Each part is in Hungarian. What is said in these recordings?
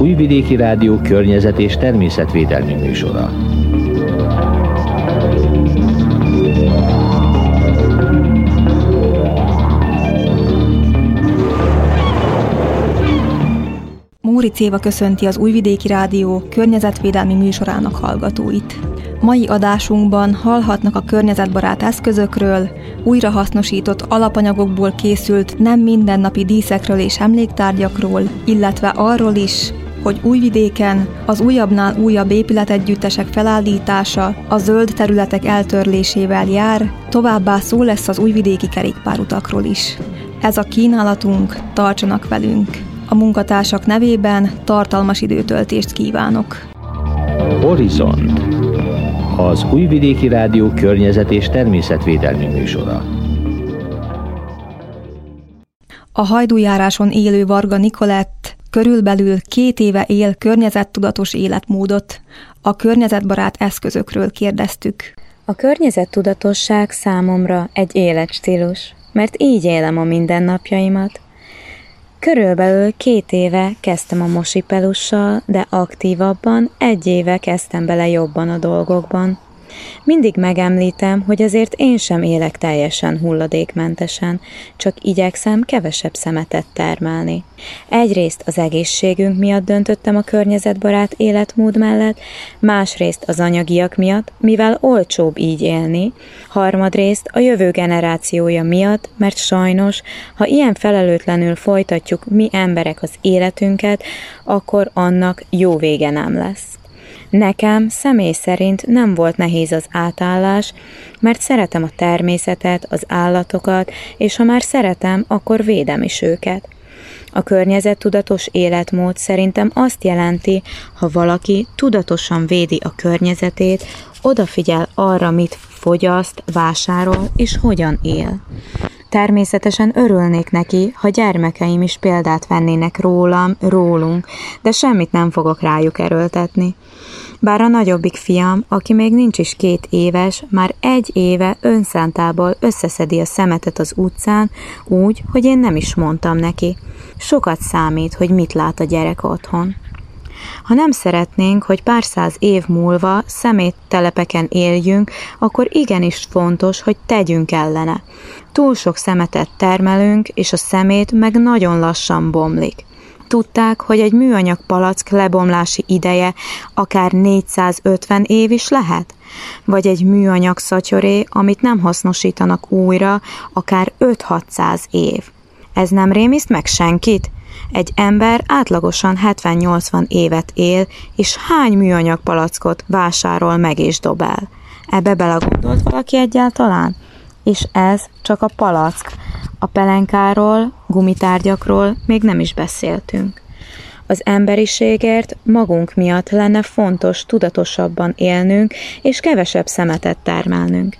Újvidéki Rádió környezet és természetvédelmi műsora. Móri Éva köszönti az Újvidéki Rádió környezetvédelmi műsorának hallgatóit. Mai adásunkban hallhatnak a környezetbarát eszközökről, újrahasznosított alapanyagokból készült nem mindennapi díszekről és emléktárgyakról, illetve arról is, hogy Újvidéken az újabbnál újabb épületegyüttesek felállítása a zöld területek eltörlésével jár, továbbá szó lesz az újvidéki kerékpárutakról is. Ez a kínálatunk, tartsanak velünk! A munkatársak nevében tartalmas időtöltést kívánok. Horizont az Újvidéki Rádió környezet és természetvédelmi műsora. A hajdújáráson élő Varga Nikolett körülbelül két éve él környezettudatos életmódot. A környezetbarát eszközökről kérdeztük. A környezettudatosság számomra egy életstílus, mert így élem a mindennapjaimat, Körülbelül két éve kezdtem a mosipelussal, de aktívabban egy éve kezdtem bele jobban a dolgokban. Mindig megemlítem, hogy azért én sem élek teljesen hulladékmentesen, csak igyekszem kevesebb szemetet termelni. Egyrészt az egészségünk miatt döntöttem a környezetbarát életmód mellett, másrészt az anyagiak miatt, mivel olcsóbb így élni, harmadrészt a jövő generációja miatt, mert sajnos, ha ilyen felelőtlenül folytatjuk mi emberek az életünket, akkor annak jó vége nem lesz. Nekem személy szerint nem volt nehéz az átállás, mert szeretem a természetet, az állatokat, és ha már szeretem, akkor védem is őket. A környezettudatos életmód szerintem azt jelenti, ha valaki tudatosan védi a környezetét, odafigyel arra, mit fogyaszt, vásárol és hogyan él. Természetesen örülnék neki, ha gyermekeim is példát vennének rólam, rólunk, de semmit nem fogok rájuk erőltetni. Bár a nagyobbik fiam, aki még nincs is két éves, már egy éve önszántából összeszedi a szemetet az utcán, úgy, hogy én nem is mondtam neki. Sokat számít, hogy mit lát a gyerek otthon. Ha nem szeretnénk, hogy pár száz év múlva szeméttelepeken éljünk, akkor igenis fontos, hogy tegyünk ellene. Túl sok szemetet termelünk, és a szemét meg nagyon lassan bomlik. Tudták, hogy egy műanyag palack lebomlási ideje akár 450 év is lehet? Vagy egy műanyag szatyoré, amit nem hasznosítanak újra, akár 5-600 év. Ez nem rémiszt meg senkit? Egy ember átlagosan 70-80 évet él, és hány műanyag palackot vásárol meg és dob el? Ebbe belegondolt valaki egyáltalán? És ez csak a palack. A pelenkáról, gumitárgyakról még nem is beszéltünk. Az emberiségért magunk miatt lenne fontos tudatosabban élnünk és kevesebb szemetet termelnünk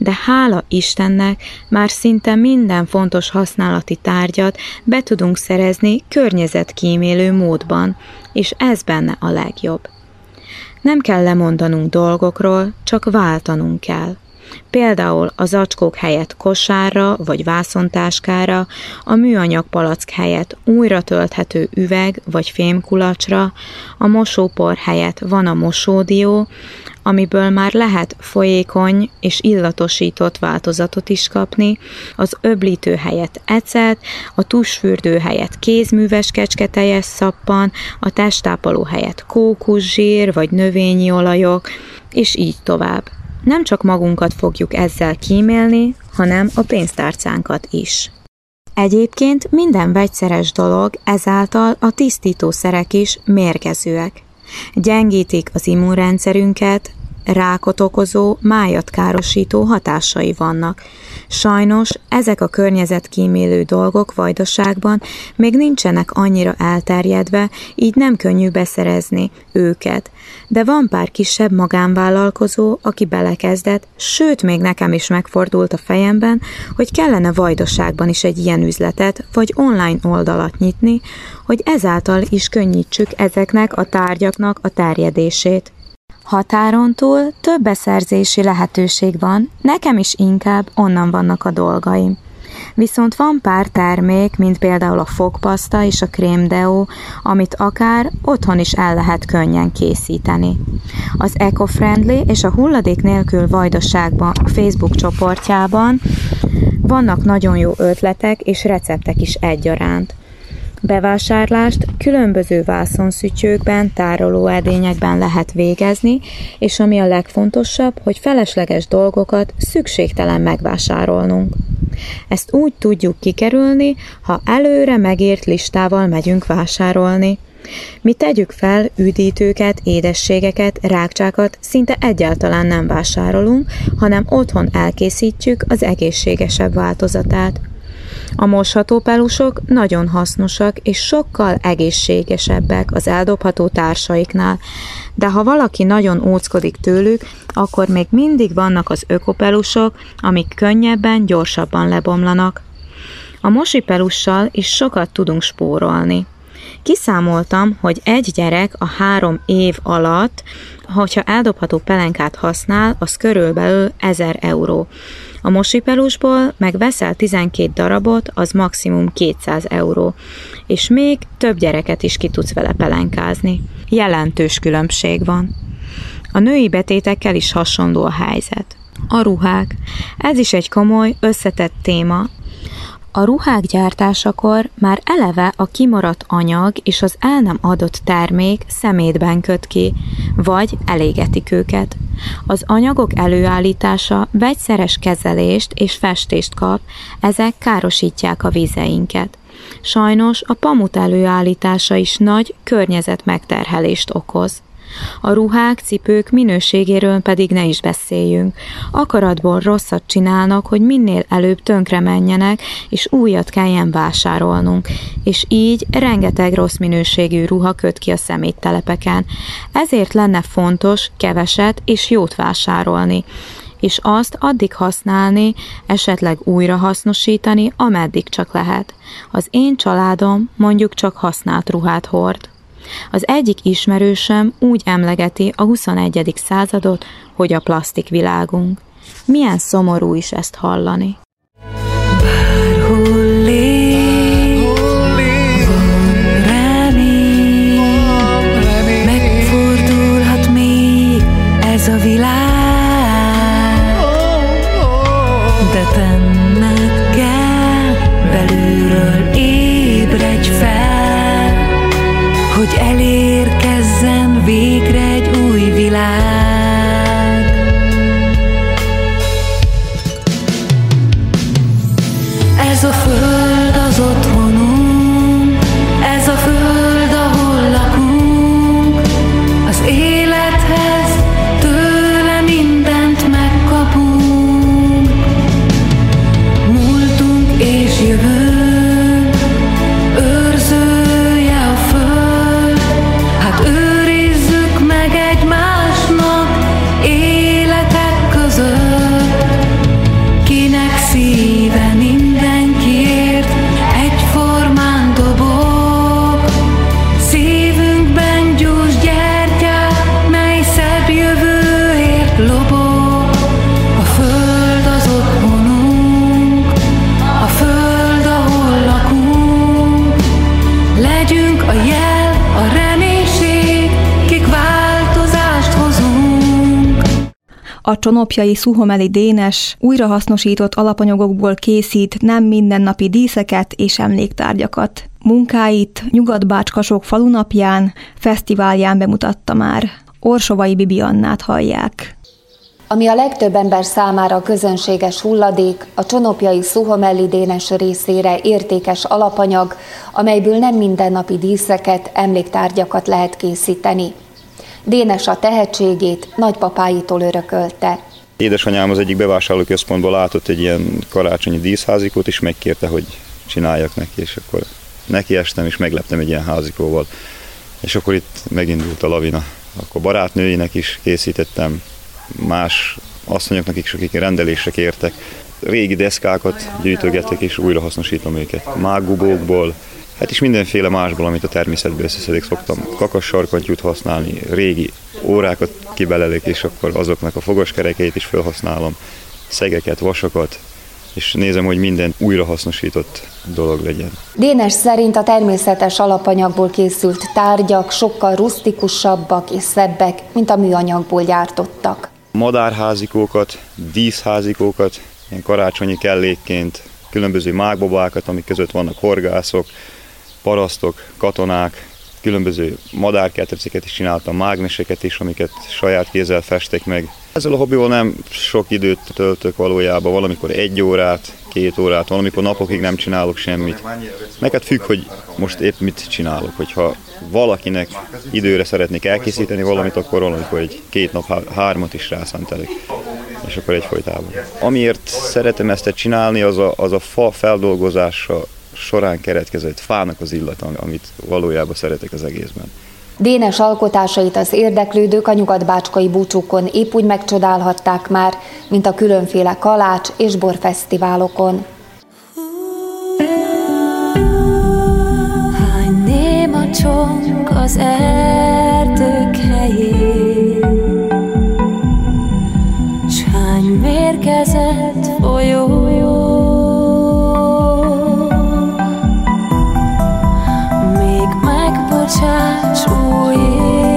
de hála Istennek már szinte minden fontos használati tárgyat be tudunk szerezni környezetkímélő módban, és ez benne a legjobb. Nem kell lemondanunk dolgokról, csak váltanunk kell. Például a zacskók helyett kosárra vagy vászontáskára, a műanyag palack helyett újra tölthető üveg vagy fémkulacsra, a mosópor helyett van a mosódió, amiből már lehet folyékony és illatosított változatot is kapni, az öblítő helyett ecet, a tusfürdő helyett kézműves kecsketeljes szappan, a testápoló helyett kókuszsír vagy növényi olajok, és így tovább. Nem csak magunkat fogjuk ezzel kímélni, hanem a pénztárcánkat is. Egyébként minden vegyszeres dolog, ezáltal a tisztítószerek is mérgezőek. Gyengítik az immunrendszerünket, rákot okozó, májat károsító hatásai vannak. Sajnos ezek a környezetkímélő dolgok vajdaságban még nincsenek annyira elterjedve, így nem könnyű beszerezni őket. De van pár kisebb magánvállalkozó, aki belekezdett, sőt még nekem is megfordult a fejemben, hogy kellene vajdaságban is egy ilyen üzletet, vagy online oldalat nyitni, hogy ezáltal is könnyítsük ezeknek a tárgyaknak a terjedését. Határon túl több beszerzési lehetőség van, nekem is inkább onnan vannak a dolgaim. Viszont van pár termék, mint például a fogpaszta és a krémdeó, amit akár otthon is el lehet könnyen készíteni. Az Eco-Friendly és a hulladék nélkül vajdaságban Facebook csoportjában vannak nagyon jó ötletek és receptek is egyaránt. Bevásárlást különböző vászonszütyőkben, tárolóedényekben lehet végezni, és ami a legfontosabb, hogy felesleges dolgokat szükségtelen megvásárolnunk. Ezt úgy tudjuk kikerülni, ha előre megért listával megyünk vásárolni. Mi tegyük fel, üdítőket, édességeket, rákcsákat szinte egyáltalán nem vásárolunk, hanem otthon elkészítjük az egészségesebb változatát. A mosható pelusok nagyon hasznosak és sokkal egészségesebbek az eldobható társaiknál, de ha valaki nagyon óckodik tőlük, akkor még mindig vannak az ökopelusok, amik könnyebben, gyorsabban lebomlanak. A mosipelussal is sokat tudunk spórolni. Kiszámoltam, hogy egy gyerek a három év alatt, hogyha eldobható pelenkát használ, az körülbelül 1000 euró. A mosipelusból meg veszel 12 darabot, az maximum 200 euró, és még több gyereket is ki tudsz vele pelenkázni. Jelentős különbség van. A női betétekkel is hasonló a helyzet. A ruhák. Ez is egy komoly, összetett téma, a ruhák gyártásakor már eleve a kimaradt anyag és az el nem adott termék szemétben köt ki, vagy elégetik őket. Az anyagok előállítása vegyszeres kezelést és festést kap, ezek károsítják a vizeinket. Sajnos a pamut előállítása is nagy környezetmegterhelést okoz. A ruhák, cipők minőségéről pedig ne is beszéljünk. Akaratból rosszat csinálnak, hogy minél előbb tönkre menjenek, és újat kelljen vásárolnunk. És így rengeteg rossz minőségű ruha köt ki a szeméttelepeken. Ezért lenne fontos keveset és jót vásárolni és azt addig használni, esetleg újra hasznosítani, ameddig csak lehet. Az én családom mondjuk csak használt ruhát hord. Az egyik ismerősöm úgy emlegeti a 21. századot, hogy a plastik világunk. Milyen szomorú is ezt hallani. A csonopjai Szuhomeli Dénes újrahasznosított alapanyagokból készít nem mindennapi díszeket és emléktárgyakat. Munkáit Nyugat-Bácskasok falunapján, fesztiválján bemutatta már. Orsovai Bibiannát hallják. Ami a legtöbb ember számára közönséges hulladék, a csonopjai Szuhomelli Dénes részére értékes alapanyag, amelyből nem mindennapi díszeket, emléktárgyakat lehet készíteni. Dénes a tehetségét nagypapáitól örökölte. Édesanyám az egyik bevásárlóközpontból látott egy ilyen karácsonyi díszházikót, és megkérte, hogy csináljak neki, és akkor neki estem, és megleptem egy ilyen házikóval. És akkor itt megindult a lavina. Akkor barátnőinek is készítettem, más asszonyoknak is, akik rendelésre kértek. Régi deszkákat gyűjtögetek, és újra hasznosítom őket. Mágubókból, Hát is mindenféle másból, amit a természetből összeszedik, szoktam kakassarkantyút használni, régi órákat kibelelek, és akkor azoknak a fogaskerekeit is felhasználom, szegeket, vasakat, és nézem, hogy minden újrahasznosított dolog legyen. Dénes szerint a természetes alapanyagból készült tárgyak sokkal rusztikusabbak és szebbek, mint a műanyagból gyártottak. Madárházikókat, díszházikókat, ilyen karácsonyi kellékként, különböző mágbabákat, amik között vannak horgászok, parasztok, katonák, különböző madárkerteceket is csináltam, mágneseket is, amiket saját kézzel festek meg. Ezzel a hobbival nem sok időt töltök valójában, valamikor egy órát, két órát, valamikor napokig nem csinálok semmit. Neked függ, hogy most épp mit csinálok. Hogyha valakinek időre szeretnék elkészíteni valamit, akkor valamikor egy két nap, hármat is rászántelek és akkor egyfolytában. Amiért szeretem ezt csinálni, az a, az a fa feldolgozása során keretkezett fának az illata, amit valójában szeretek az egészben. Dénes alkotásait az érdeklődők a nyugatbácskai búcsúkon épp úgy megcsodálhatták már, mint a különféle kalács és borfesztiválokon. Hány néma csong az erdők helyén, s hány mérgezett folyó, 却注定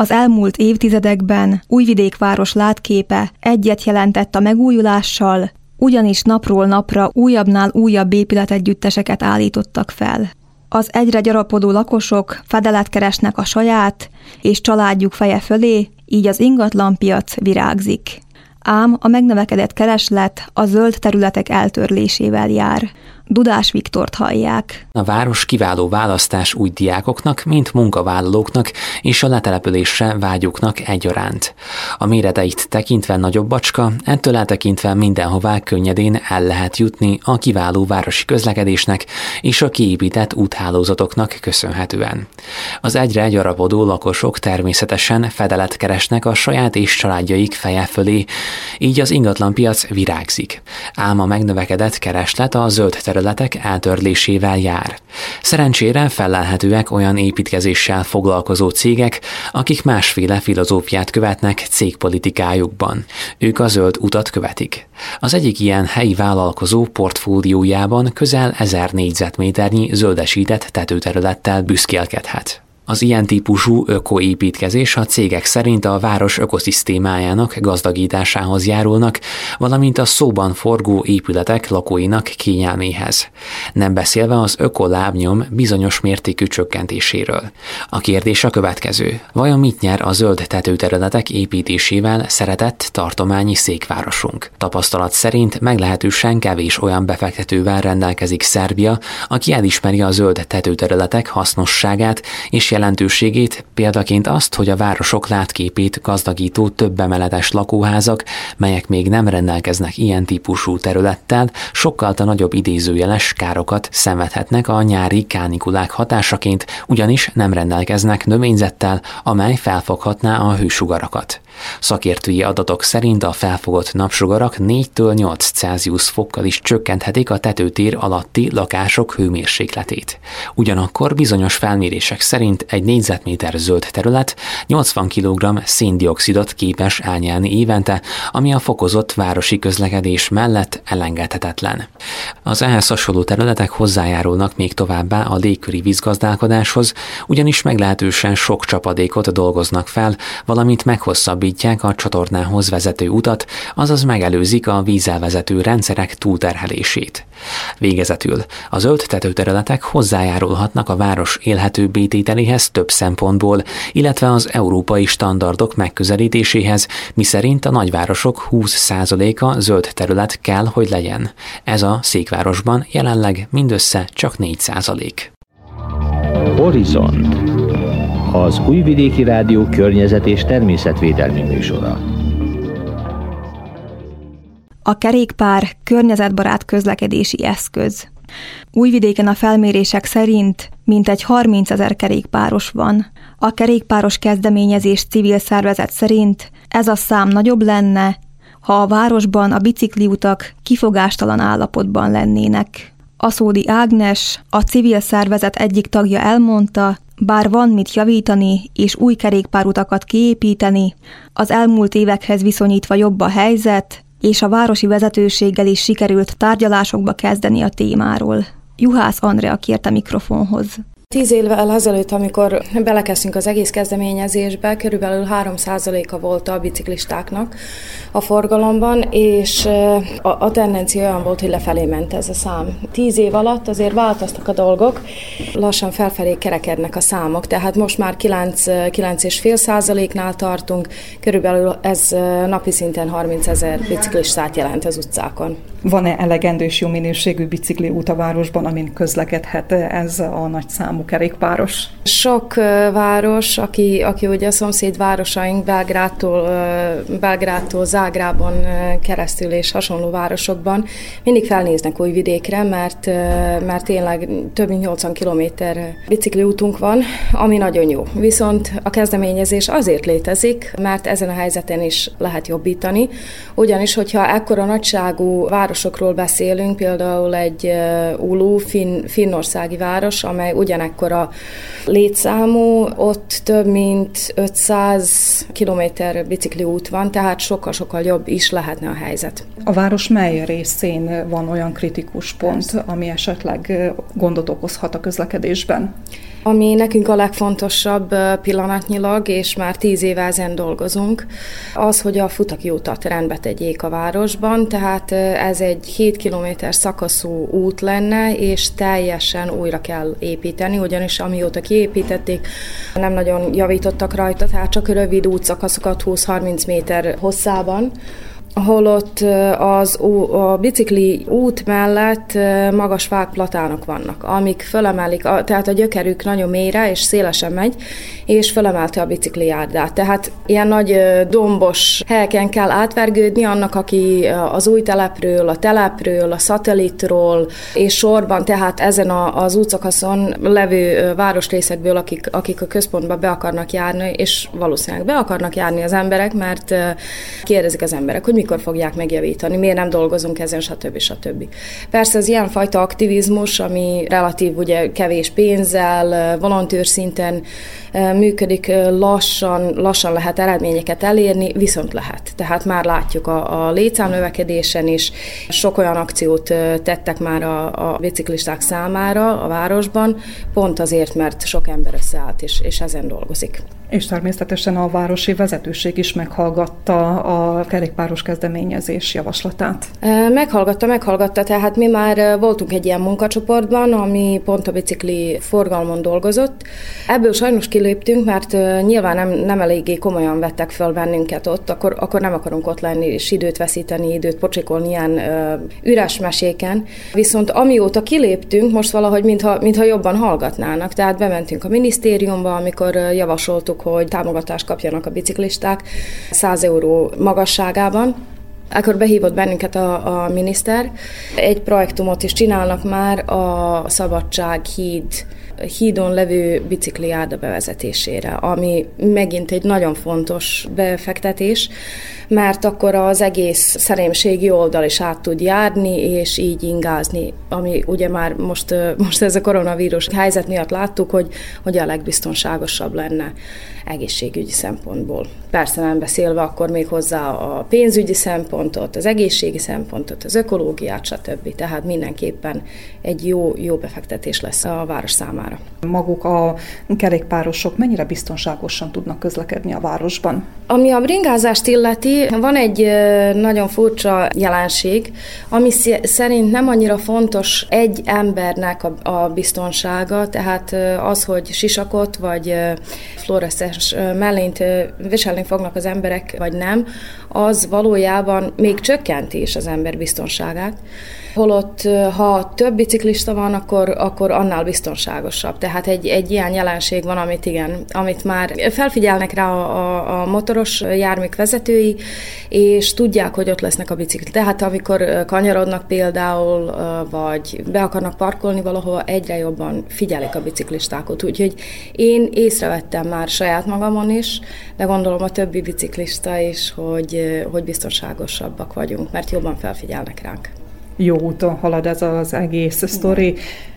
Az elmúlt évtizedekben Újvidékváros látképe egyet jelentett a megújulással, ugyanis napról napra újabbnál újabb épületegyütteseket állítottak fel. Az egyre gyarapodó lakosok fedelet keresnek a saját és családjuk feje fölé, így az ingatlanpiac virágzik. Ám a megnövekedett kereslet a zöld területek eltörlésével jár. Dudás Viktort hallják. A város kiváló választás úgy diákoknak, mint munkavállalóknak és a letelepülésre vágyóknak egyaránt. A méreteit tekintve nagyobb bacska, ettől eltekintve mindenhová könnyedén el lehet jutni a kiváló városi közlekedésnek és a kiépített úthálózatoknak köszönhetően. Az egyre gyarapodó lakosok természetesen fedelet keresnek a saját és családjaik feje fölé, így az ingatlanpiac virágzik. Ám a megnövekedett kereslet a zöld terület területek eltörlésével jár. Szerencsére felelhetőek olyan építkezéssel foglalkozó cégek, akik másféle filozófiát követnek cégpolitikájukban. Ők a zöld utat követik. Az egyik ilyen helyi vállalkozó portfóliójában közel 1000 négyzetméternyi zöldesített tetőterülettel büszkélkedhet. Az ilyen típusú ökoépítkezés a cégek szerint a város ökoszisztémájának gazdagításához járulnak, valamint a szóban forgó épületek lakóinak kényelméhez. Nem beszélve az ökolábnyom bizonyos mértékű csökkentéséről. A kérdés a következő. Vajon mit nyer a zöld tetőterületek építésével szeretett tartományi székvárosunk? Tapasztalat szerint meglehetősen kevés olyan befektetővel rendelkezik Szerbia, aki elismeri a zöld tetőterületek hasznosságát és jelentőségét, példaként azt, hogy a városok látképét gazdagító több emeletes lakóházak, melyek még nem rendelkeznek ilyen típusú területtel, sokkal a nagyobb idézőjeles károkat szenvedhetnek a nyári kánikulák hatásaként, ugyanis nem rendelkeznek növényzettel, amely felfoghatná a hősugarakat. Szakértői adatok szerint a felfogott napsugarak 4-től 8 Celsius fokkal is csökkenthetik a tetőtér alatti lakások hőmérsékletét. Ugyanakkor bizonyos felmérések szerint egy négyzetméter zöld terület 80 kg széndiokszidot képes elnyelni évente, ami a fokozott városi közlekedés mellett elengedhetetlen. Az ehhez hasonló területek hozzájárulnak még továbbá a légköri vízgazdálkodáshoz, ugyanis meglehetősen sok csapadékot dolgoznak fel, valamint meghosszabbítják a csatornához vezető utat, azaz megelőzik a vízelvezető rendszerek túlterhelését. Végezetül a zöld tetőterületek hozzájárulhatnak a város élhető tételéhez több szempontból, illetve az európai standardok megközelítéséhez, miszerint a nagyvárosok 20%-a zöld terület kell, hogy legyen. Ez a székvárosban jelenleg mindössze csak 4%. Horizont az Újvidéki Rádió környezet és természetvédelmi műsora. A kerékpár környezetbarát közlekedési eszköz. Újvidéken a felmérések szerint mintegy 30 ezer kerékpáros van. A kerékpáros kezdeményezés civil szervezet szerint ez a szám nagyobb lenne, ha a városban a bicikliutak kifogástalan állapotban lennének. Aszódi Ágnes, a civil szervezet egyik tagja elmondta, bár van mit javítani és új kerékpárutakat kiépíteni, az elmúlt évekhez viszonyítva jobb a helyzet, és a városi vezetőséggel is sikerült tárgyalásokba kezdeni a témáról. Juhász Andrea kérte mikrofonhoz. Tíz évvel ezelőtt, amikor belekezdtünk az egész kezdeményezésbe, körülbelül 3%-a volt a biciklistáknak a forgalomban, és a, a tendencia olyan volt, hogy lefelé ment ez a szám. Tíz év alatt azért változtak a dolgok, lassan felfelé kerekednek a számok, tehát most már 9, 9,5%-nál tartunk, körülbelül ez napi szinten 30 ezer biciklistát jelent az utcákon. Van-e elegendő és jó minőségű bicikli út a városban, amin közlekedhet ez a nagy számú kerékpáros? Sok város, aki, aki ugye a szomszéd városaink Belgrádtól, Belgrádtól Zágrában keresztül és hasonló városokban mindig felnéznek új vidékre, mert, mert tényleg több mint 80 kilométer bicikli útunk van, ami nagyon jó. Viszont a kezdeményezés azért létezik, mert ezen a helyzeten is lehet jobbítani, ugyanis, hogyha ekkora nagyságú város városokról beszélünk, például egy Ulu, finn, finnországi város, amely ugyanekkora létszámú, ott több mint 500 kilométer bicikli út van, tehát sokkal-sokkal jobb is lehetne a helyzet. A város mely részén van olyan kritikus pont, Persze. ami esetleg gondot okozhat a közlekedésben? Ami nekünk a legfontosabb pillanatnyilag, és már tíz éve ezen dolgozunk, az, hogy a futaki utat rendbe tegyék a városban, tehát ez egy 7 km szakaszú út lenne, és teljesen újra kell építeni, ugyanis amióta kiépítették, nem nagyon javítottak rajta, tehát csak rövid útszakaszokat 20-30 méter hosszában, holott az a bicikli út mellett magas fákplatánok vannak, amik fölemelik, tehát a gyökerük nagyon mélyre és szélesen megy, és fölemelte a bicikli járdát. Tehát ilyen nagy dombos helyeken kell átvergődni annak, aki az új telepről, a telepről, a szatellitról, és sorban, tehát ezen az útszakaszon levő városrészekből, akik, akik a központba be akarnak járni, és valószínűleg be akarnak járni az emberek, mert kérdezik az emberek, hogy mikor fogják megjavítani, miért nem dolgozunk ezen, stb. stb. Persze az ilyenfajta aktivizmus, ami relatív ugye kevés pénzzel, volontőr szinten működik, lassan, lassan lehet eredményeket elérni, viszont lehet. Tehát már látjuk a, a létszám növekedésen is, sok olyan akciót tettek már a, a biciklisták számára a városban, pont azért, mert sok ember összeállt és, és ezen dolgozik. És természetesen a városi vezetőség is meghallgatta a kerékpáros kezdeményezés javaslatát. Meghallgatta, meghallgatta, tehát mi már voltunk egy ilyen munkacsoportban, ami pont a bicikli forgalmon dolgozott. Ebből sajnos kiléptünk, mert nyilván nem, nem eléggé komolyan vettek föl bennünket ott, akkor, akkor nem akarunk ott lenni és időt veszíteni, időt pocsikolni ilyen ö, üres meséken. Viszont amióta kiléptünk, most valahogy mintha, mintha jobban hallgatnának. Tehát bementünk a minisztériumba, amikor javasoltuk hogy támogatást kapjanak a biciklisták 100 euró magasságában. Akkor behívott bennünket a, a miniszter. Egy projektumot is csinálnak már a Szabadság híd hídon levő bicikliárda bevezetésére, ami megint egy nagyon fontos befektetés, mert akkor az egész szerémségi oldal is át tud járni, és így ingázni, ami ugye már most, most ez a koronavírus helyzet miatt láttuk, hogy, hogy a legbiztonságosabb lenne egészségügyi szempontból. Persze nem beszélve akkor még hozzá a pénzügyi szempontot, az egészségi szempontot, az ökológiát, stb. Tehát mindenképpen egy jó, jó befektetés lesz a város számára. Maguk a kerékpárosok mennyire biztonságosan tudnak közlekedni a városban? Ami a bringázást illeti, van egy nagyon furcsa jelenség, ami szerint nem annyira fontos egy embernek a, biztonsága, tehát az, hogy sisakot vagy fluoreszes mellényt viselni fognak az emberek, vagy nem, az valójában még csökkenti is az ember biztonságát. Holott, ha több biciklista van, akkor, akkor annál biztonságosabb. Tehát egy, egy ilyen jelenség van, amit igen, amit már felfigyelnek rá a, a, a motoros járműk vezetői, és tudják, hogy ott lesznek a bicikli. Tehát amikor kanyarodnak például, vagy be akarnak parkolni valahova, egyre jobban figyelik a biciklistákat. Úgyhogy én észrevettem már saját magamon is, de gondolom a többi biciklista is, hogy, hogy biztonságosabbak vagyunk, mert jobban felfigyelnek ránk jó úton halad ez az egész sztori.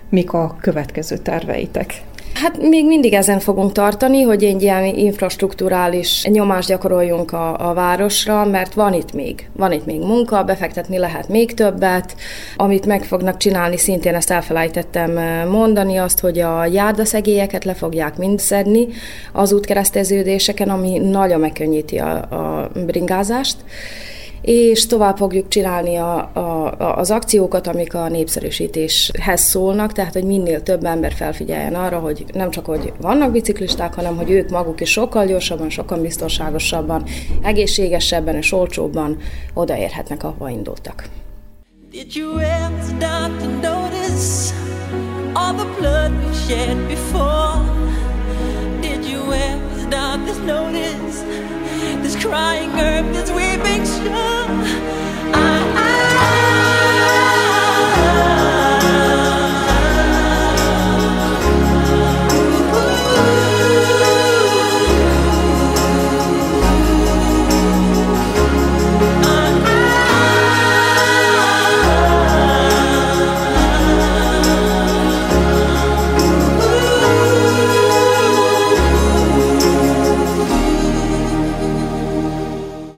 Mik a következő terveitek? Hát még mindig ezen fogunk tartani, hogy egy ilyen infrastruktúrális nyomást gyakoroljunk a, a városra, mert van itt még, van itt még munka, befektetni lehet még többet. Amit meg fognak csinálni, szintén ezt elfelejtettem eh, mondani, azt, hogy a járdaszegélyeket le fogják mind szedni az útkereszteződéseken, ami nagyon megkönnyíti a, a bringázást és tovább fogjuk csinálni a, a, az akciókat, amik a népszerűsítéshez szólnak, tehát hogy minél több ember felfigyeljen arra, hogy nem csak, hogy vannak biciklisták, hanem hogy ők maguk is sokkal gyorsabban, sokkal biztonságosabban, egészségesebben és olcsóbban odaérhetnek, ahova indultak. Did you ever stop to notice all the blood we shed before? Did you ever stop to notice this crying earth, this weeping shore. I, I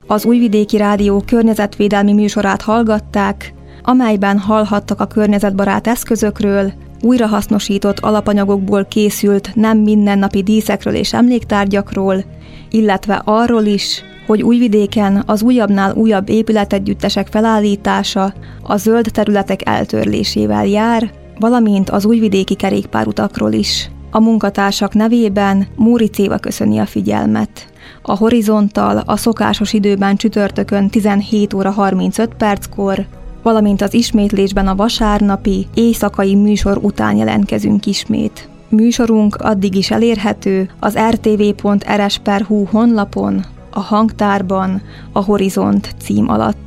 Az Újvidéki Rádió környezetvédelmi műsorát hallgatták, amelyben hallhattak a környezetbarát eszközökről, újrahasznosított alapanyagokból készült nem mindennapi díszekről és emléktárgyakról, illetve arról is, hogy Újvidéken az újabbnál újabb épületegyüttesek felállítása a zöld területek eltörlésével jár, valamint az újvidéki kerékpárutakról is. A munkatársak nevében Múri Céva köszöni a figyelmet. A horizonttal a szokásos időben csütörtökön 17 óra 35 perckor, valamint az ismétlésben a vasárnapi, éjszakai műsor után jelentkezünk ismét. Műsorunk addig is elérhető az rtv.rs.hu honlapon, a hangtárban, a Horizont cím alatt.